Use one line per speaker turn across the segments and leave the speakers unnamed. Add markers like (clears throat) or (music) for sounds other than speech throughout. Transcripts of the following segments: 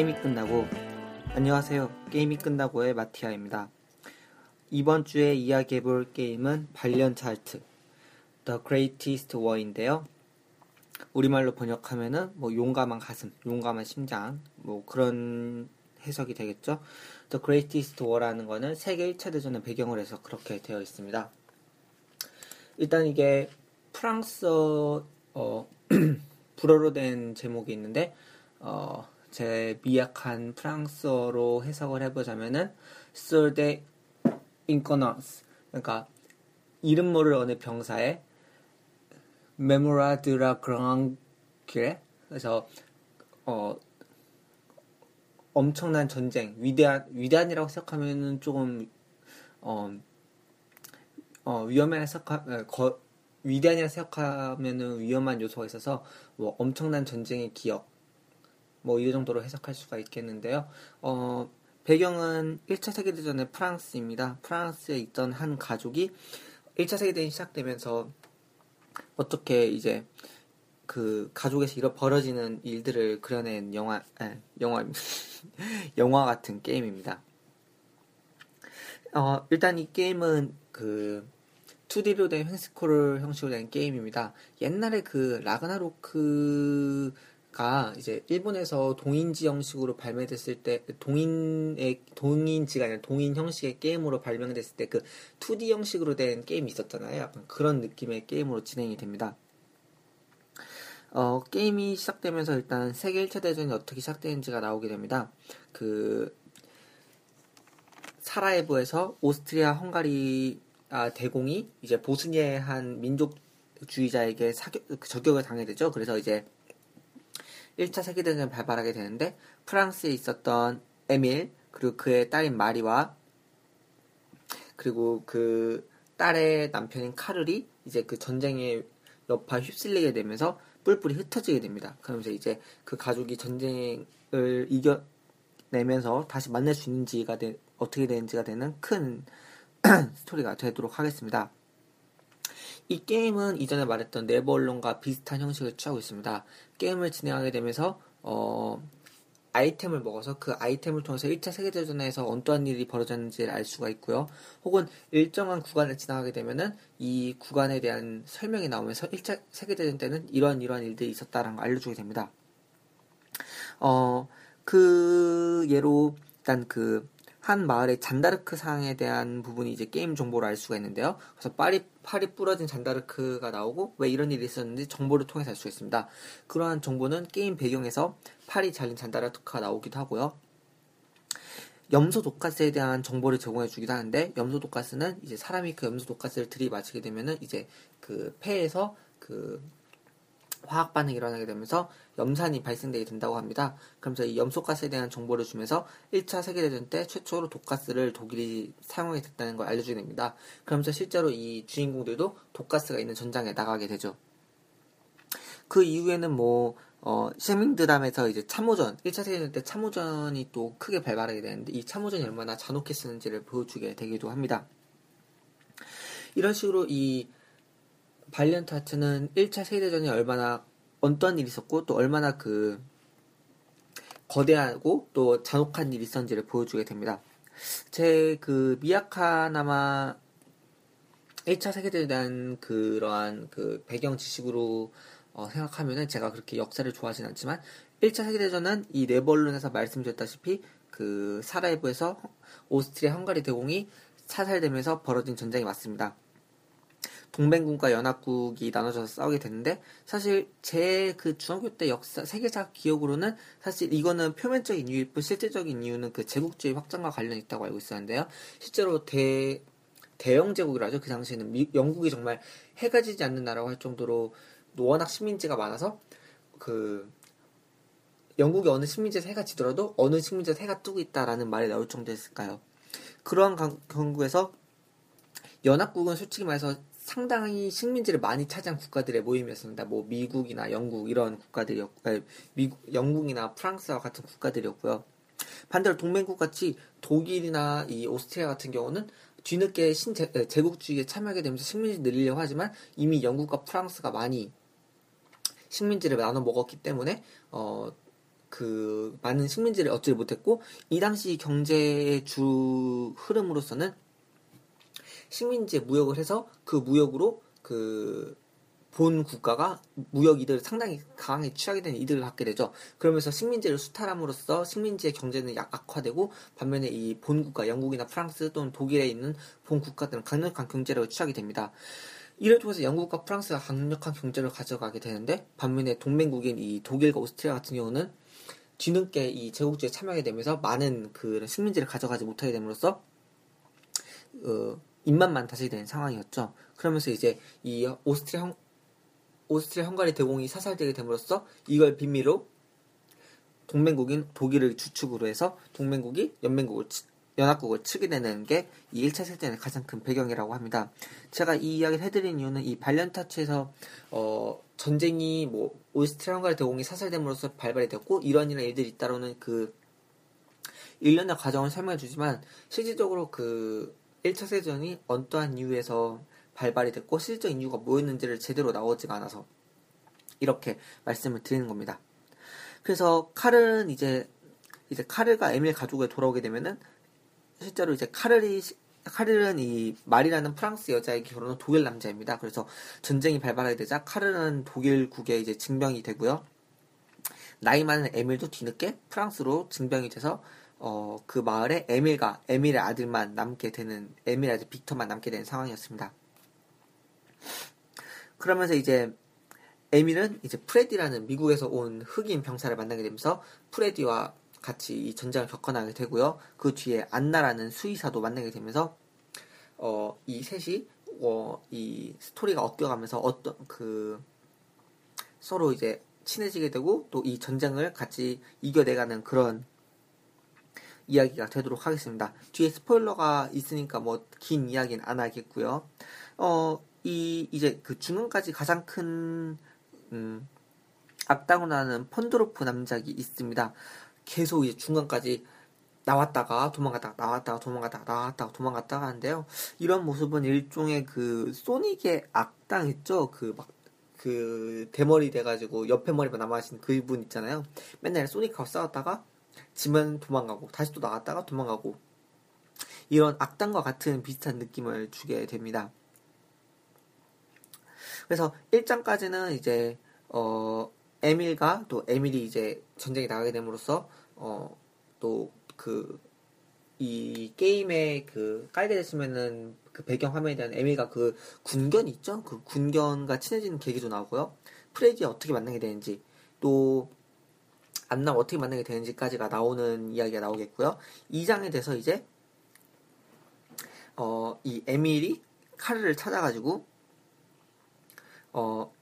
게임이 끝나고 안녕하세요. 게임이 끝나고의 마티아입니다. 이번 주에 이야기해 볼 게임은 발련 차트 The Greatest War인데요. 우리말로 번역하면은 뭐 용감한 가슴, 용감한 심장 뭐 그런 해석이 되겠죠. The Greatest War라는 거는 세계 1차 대전을 배경으로 해서 그렇게 되어 있습니다. 일단 이게 프랑스어 어, (clears throat) 불어로 된 제목이 있는데 어, 제 미약한 프랑스어로 해석을 해보자면은 des inconnus 그러니까 이름 모를 어느 병사의 메모라 드라 그랑길에 그래서 어 엄청난 전쟁 위대한 위대한이라고 생각하면은 조금 어, 어 위험한 생각 거 위대한이라고 생각하면은 위험한 요소가 있어서 뭐 엄청난 전쟁의 기억 뭐 이 정도로 해석할 수가 있겠는데요. 어, 배경은 1차 세계대전의 프랑스입니다. 프랑스에 있던 한 가족이 1차 세계대전이 시작되면서 어떻게 이제 그 가족에서 이런 벌어지는 일들을 그려낸 영화, 에, 영화, (laughs) 영화 같은 게임입니다. 어, 일단 이 게임은 그 2D로 된 횡스크롤 형식으로 된 게임입니다. 옛날에 그 라그나로크 가 이제 일본에서 동인지 형식으로 발매됐을 때 동인의 동인지가 아니라 동인 형식의 게임으로 발명됐을 때 그 2D 형식으로 된 게임이 있었잖아요. 약간 그런 느낌의 게임으로 진행이 됩니다. 어, 게임이 시작되면서 일단 세계 1차 대전이 어떻게 시작되는지가 나오게 됩니다. 그 사라예보에서 오스트리아 헝가리 아, 대공이 이제 보스니아의 한 민족주의자에게 사격, 저격을 당하게 되죠. 그래서 이제 1차 세계대전을 발발하게 되는데 프랑스에 있었던 에밀 그리고 그의 딸인 마리와 그리고 그 딸의 남편인 카를이 이제 그 전쟁의 여파 휩쓸리게 되면서 뿔뿔이 흩어지게 됩니다. 그러면서 이제 그 가족이 전쟁을 이겨내면서 다시 만날 수 있는지가 되, 어떻게 되는지가 되는 큰 (clears throat) 스토리가 되도록 하겠습니다. 이 게임은 이전에 말했던 네버 언론과 비슷한 형식을 취하고 있습니다. 게임을 진행하게 되면서 어, 아이템을 먹어서 그 아이템을 통해서 1차 세계대전에서 어떠한 일이 벌어졌는지를 알 수가 있고요. 혹은 일정한 구간을 지나가게 되면은 이 구간에 대한 설명이 나오면서 1차 세계대전 때는 이러한 이러한 일들이 있었다라는 걸 알려주게 됩니다. 어, 그 예로 일단 그 한 마을의 잔다르크 상에 대한 부분이 이제 게임 정보를 알 수가 있는데요. 그래서 파리, 팔이 부러진 잔다르크가 나오고 왜 이런 일이 있었는지 정보를 통해서 알 수 있습니다. 그러한 정보는 게임 배경에서 팔이 잘린 잔다르크가 나오기도 하고요. 염소 독가스에 대한 정보를 제공해 주기도 하는데 염소 독가스는 이제 사람이 그 염소 독가스를 들이마시게 되면은 이제 그 폐에서 그 화학 반응이 일어나게 되면서 염산이 발생되게 된다고 합니다. 그러면서 이 염소가스에 대한 정보를 주면서 1차 세계대전 때 최초로 독가스를 독일이 사용하게 됐다는 걸 알려주게 됩니다. 그러면서 실제로 이 주인공들도 독가스가 있는 전장에 나가게 되죠. 그 이후에는 뭐, 어, 시민드람에서 이제 참호전, 1차 세계대전 때 참호전이 또 크게 발발하게 되는데 이 참호전이 얼마나 잔혹했었는지를 보여주게 되기도 합니다. 이런 식으로 이 발리언트 하트는 1차 세계대전이 얼마나 어떤 일이 있었고 또 얼마나 그 거대하고 또 잔혹한 일이 있었는지를 보여주게 됩니다. 제 그 미야카나마 1차 세계대전에 대한 그러한 그 배경 지식으로 어, 생각하면은 제가 그렇게 역사를 좋아하진 않지만 1차 세계대전은 이 네벌룬에서 말씀드렸다시피 그 사라예보에서 오스트리아 헝가리 대공이 사살되면서 벌어진 전쟁이 맞습니다. 동맹군과 연합국이 나눠져서 싸우게 됐는데 사실 제 그 중학교 때 역사 세계사 기억으로는 사실 이거는 표면적인 이유일 뿐 실제적인 이유는 그 제국주의 확장과 관련이 있다고 알고 있었는데요. 실제로 대 대영 제국이라죠. 그 당시에는 미- 영국이 정말 해가 지지 않는 나라고 할 정도로 워낙 식민지가 많아서 그 영국의 어느 식민지에서 해가 지더라도 어느 식민지에서 해가 뜨고 있다라는 말이 나올 정도였을까요? 그러한 강- 경우에서 연합국은 솔직히 말해서 상당히 식민지를 많이 차지한 국가들의 모임이었습니다. 뭐 미국이나 영국 이런 국가들이었고, 아니, 미국, 영국이나 프랑스와 같은 국가들이었고요. 반대로 동맹국 같이 독일이나 이 오스트리아 같은 경우는 뒤늦게 신제 에, 제국주의에 참여하게 되면서 식민지 늘리려고 하지만 이미 영국과 프랑스가 많이 식민지를 나눠 먹었기 때문에 어 그 많은 식민지를 얻지 못했고 이 당시 경제의 주 흐름으로서는 식민지에 무역을 해서 그 무역으로 그 본 국가가 무역 이득을 상당히 강하게 취하게 되는 이득을 갖게 되죠. 그러면서 식민지를 수탈함으로써 식민지의 경제는 약 악화되고 반면에 이 본 국가 영국이나 프랑스 또는 독일에 있는 본 국가들은 강력한 경제력을 취하게 됩니다. 이를 통해서 영국과 프랑스가 강력한 경제를 가져가게 되는데 반면에 동맹국인 이 독일과 오스트리아 같은 경우는 뒤늦게 이 제국주의에 참여하게 되면서 많은 그 식민지를 가져가지 못하게 됨으로써 어, 입맛만 다시게 되는 상황이었죠. 그러면서 이제 이 오스트리아 헝, 오스트리아 헝가리 대공이 사살되게 됨으로써 이걸 비밀로 동맹국인 독일을 주축으로 해서 동맹국이 연맹국을 치- 연합국을 치게 되는 게 이 1차 세대의 가장 큰 배경이라고 합니다. 제가 이 이야기를 해드린 이유는 이 발렌타츠에서 어, 전쟁이 뭐 오스트리아 헝가리 대공이 사살됨으로써 발발이 됐고 이런 이런 일들이 잇따르는 그 일련의 과정을 설명해 주지만 실질적으로 그 1차 세전이 어떠한 이유에서 발발이 됐고 실질적인 이유가 뭐였는지를 제대로 나오지가 않아서 이렇게 말씀을 드리는 겁니다. 그래서 카를은 이제 이제 카를과 에밀 가족에 돌아오게 되면은 실제로 이제 카를이 카를은 이 말이라는 프랑스 여자에게 결혼한 독일 남자입니다. 그래서 전쟁이 발발하게 되자 카를은 독일국에 이제 징병이 되고요. 나이 많은 에밀도 뒤늦게 프랑스로 징병이 돼서 어, 그 마을에 에밀과 에밀의 아들만 남게 되는 에밀 아들 빅터만 남게 되는 상황이었습니다. 그러면서 이제 에밀은 이제 프레디라는 미국에서 온 흑인 병사를 만나게 되면서 프레디와 같이 이 전쟁을 겪어나게 되고요. 그 뒤에 안나라는 수의사도 만나게 되면서 어, 이 셋이 어, 이 스토리가 엮여가면서 어떤 그 서로 이제 친해지게 되고 또 이 전쟁을 같이 이겨내가는 그런 이야기가 되도록 하겠습니다. 뒤에 스포일러가 있으니까 뭐 긴 이야기는 안 하겠고요. 어, 이 이제 그 중간까지 가장 큰 음, 악당으로 나는 폰드로프 남작이 있습니다. 계속 이제 중간까지 나왔다가 도망갔다가 나왔다가 도망갔다가 나왔다가 도망갔다가 하는데요. 이런 모습은 일종의 그 소닉의 악당 있죠? 그 막 그 대머리 돼가지고 옆에 머리만 남아신 그분 있잖아요. 맨날 소닉하고 싸웠다가 지면 도망가고 다시 또 나왔다가 도망가고 이런 악당과 같은 비슷한 느낌을 주게 됩니다. 그래서 1장까지는 이제 어 에밀과 또 에밀이 이제 전쟁에 나가게 됨으로써 어 또 그 이 게임에 그 깔게 됐으면은 그 배경 화면에 대한 에밀과 그 군견이 있죠? 그 군견과 친해지는 계기도 나오고요. 프레디 어떻게 만나게 되는지 또 안나 어떻게 만나게 되는지까지가 나오는 이야기가 나오겠고요. 2장에 돼서 이제 어 이 에밀이 카르를 찾아가지고 어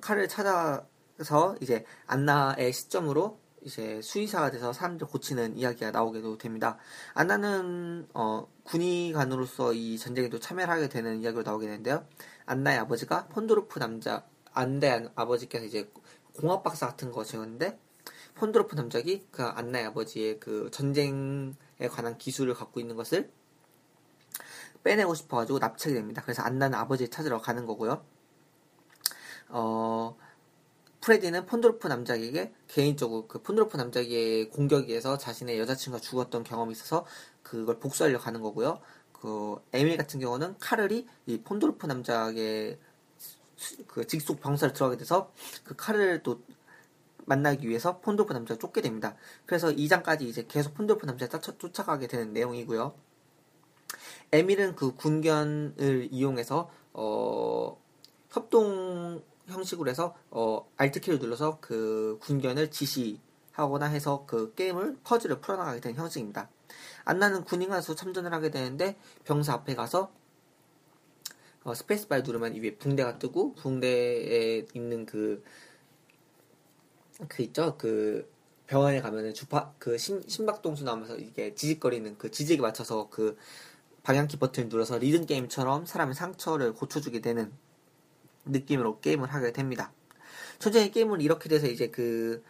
카르를 찾아서 이제 안나의 시점으로 이제 수의사가 돼서 사람들 고치는 이야기가 나오게도 됩니다. 안나는 어, 군의관으로서 이 전쟁에도 참여를 하게 되는 이야기로 나오게 되는데요. 안나의 아버지가 폰도르프 남자 안대 아버지께서 이제 공학 박사 같은 거였는데 폰도르프 남작이 그 안나의 아버지의 그 전쟁에 관한 기술을 갖고 있는 것을 빼내고 싶어가지고 납치하게 됩니다. 그래서 안나는 아버지를 찾으러 가는 거고요. 어, 프레디는 폰도르프 남작에게 개인적으로 그 폰도르프 남작의 공격에 의해서 자신의 여자친구가 죽었던 경험이 있어서 그걸 복수하려 가는 거고요. 그 에밀 같은 경우는 카를이 이 폰도르프 남작의 수- 그 직속 병사를 들어가게 돼서 그 카를을 또 만나기 위해서 폰도르프 남자를 쫓게 됩니다. 그래서 2장까지 이제 계속 폰도르프 남자를 쫓아- 쫓아 가게 되는 내용이고요. 에밀은 그 군견을 이용해서 어, 협동 형식으로 해서 어, 알트키를 눌러서 그 군견을 지시하거나 해서 그 게임을 퍼즐을 풀어나가게 되는 형식입니다. 안나는 군인가서 참전을 하게 되는데 병사 앞에 가서 어, 스페이스바를 누르면 이 위에 붕대가 뜨고 붕대에 있는 그 그 있죠 그 병원에 가면은 주파 그 심, 심박동수 나오면서 이게 지직거리는 그 지직에 맞춰서 그 방향키 버튼을 눌러서 리듬 게임처럼 사람의 상처를 고쳐주게 되는 느낌으로 게임을 하게 됩니다. 천천히 게임은 이렇게 돼서 이제 그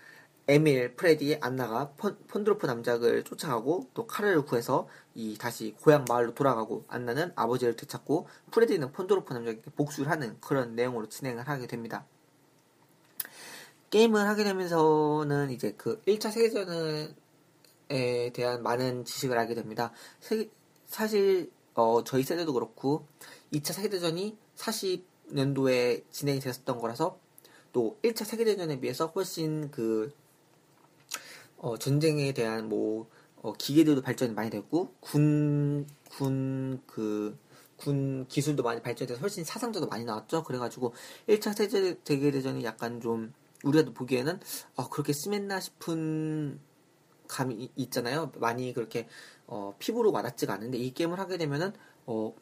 에밀, 프레디, 안나가 폰, 폰드로프 남작을 쫓아가고 또 카르를 구해서 이 다시 고향 마을로 돌아가고 안나는 아버지를 되찾고 프레디는 폰드로프 남작에게 복수를 하는 그런 내용으로 진행을 하게 됩니다. 게임을 하게 되면서는 이제 그 1차 세계전에 대한 많은 지식을 알게 됩니다. 세, 사실 어, 저희 세대도 그렇고 2차 세계대전이 40년도에 진행이 됐었던 거라서 또 1차 세계대전에 비해서 훨씬 그 어, 전쟁에 대한 뭐 어, 기계들도 발전이 많이 됐고 군 군 그 군 기술도 많이 발전돼서 훨씬 사상자도 많이 나왔죠. 그래가지고 1차 세계 세계대전이 약간 좀 우리가 보기에는 어, 그렇게 심했나 싶은 감이 있잖아요. 많이 그렇게 어, 피부로 와닿지가 않는데 이 게임을 하게 되면은 어,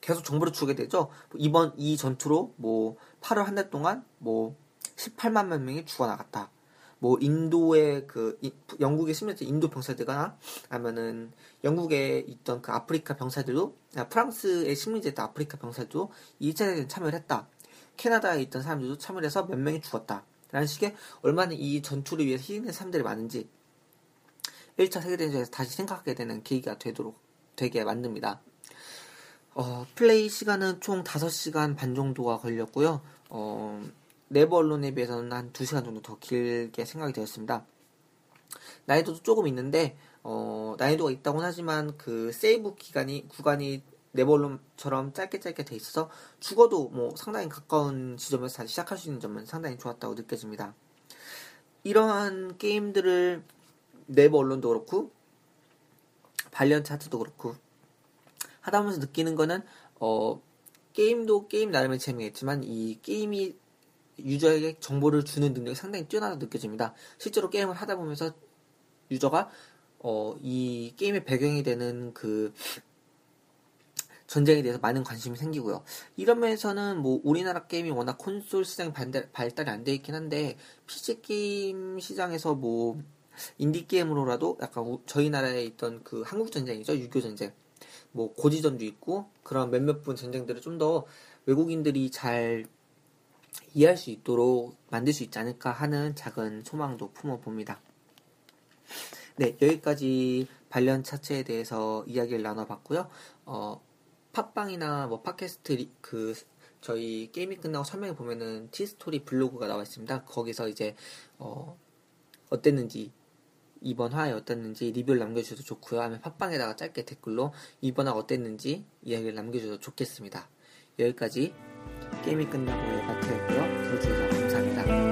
계속 정보를 주게 되죠. 이번 이 전투로 뭐 8월 한 달 동안 뭐 18만 명이 죽어나갔다. 뭐 인도의 그 영국에 심리했던 인도 병사들거나 아니면은 영국에 있던 그 아프리카 병사들도 아, 프랑스에 식민지했던 아프리카 병사들도 2차 대전 참여를 했다. 캐나다에 있던 사람들도 참여를 해서 몇 명이 죽었다. 라는 식의 얼마나 이 전투를 위해서 희생된 사람들이 많은지 1차 세계대전에서 다시 생각하게 되는 계기가 되도록 되게 만듭니다. 어, 플레이 시간은 총 5시간 반 정도가 걸렸고요. 어, Never Alone에 비해서는 한 2시간 정도 더 길게 생각이 되었습니다. 난이도도 조금 있는데 어, 난이도가 있다고는 하지만 그 세이브 기간이 구간이 Never Alone처럼 짧게 짧게 돼 있어서 죽어도 뭐 상당히 가까운 지점에서 다시 시작할 수 있는 점은 상당히 좋았다고 느껴집니다. 이러한 게임들을 Never Alone도 그렇고 발리언 차트도 그렇고 하다 보면서 느끼는 거는 어 게임도 게임 나름의 재미겠지만 이 게임이 유저에게 정보를 주는 능력이 상당히 뛰어나다 느껴집니다. 실제로 게임을 하다 보면서 유저가 어, 이 게임의 배경이 되는 그 전쟁에 대해서 많은 관심이 생기고요. 이런 면에서는 뭐 우리나라 게임이 워낙 콘솔 발달, 발달이 안 돼 있긴 한데 PC 게임 시장에서 뭐 인디 게임으로라도 약간 우, 저희 나라에 있던 그 한국 전쟁이죠. 유교 전쟁. 뭐 고지전도 있고 그런 몇몇 분 전쟁들을 좀 더 외국인들이 잘 이해할 수 있도록 만들 수 있지 않을까 하는 작은 소망도 품어 봅니다. 네, 여기까지 발련 차체에 대해서 이야기를 나눠봤고요. 어, 팟빵이나 뭐 팟캐스트 그 저희 게임이 끝나고 설명해 보면은 티스토리 블로그가 나와 있습니다. 거기서 이제 어, 어땠는지 이번 화에 어땠는지 리뷰를 남겨주셔도 좋고요. 아니면 팟빵에다가 짧게 댓글로 이번 화 어땠는지 이야기를 남겨주셔도 좋겠습니다. 여기까지 게임이 끝나고의 마트였고요. 들어주셔서 감사합니다.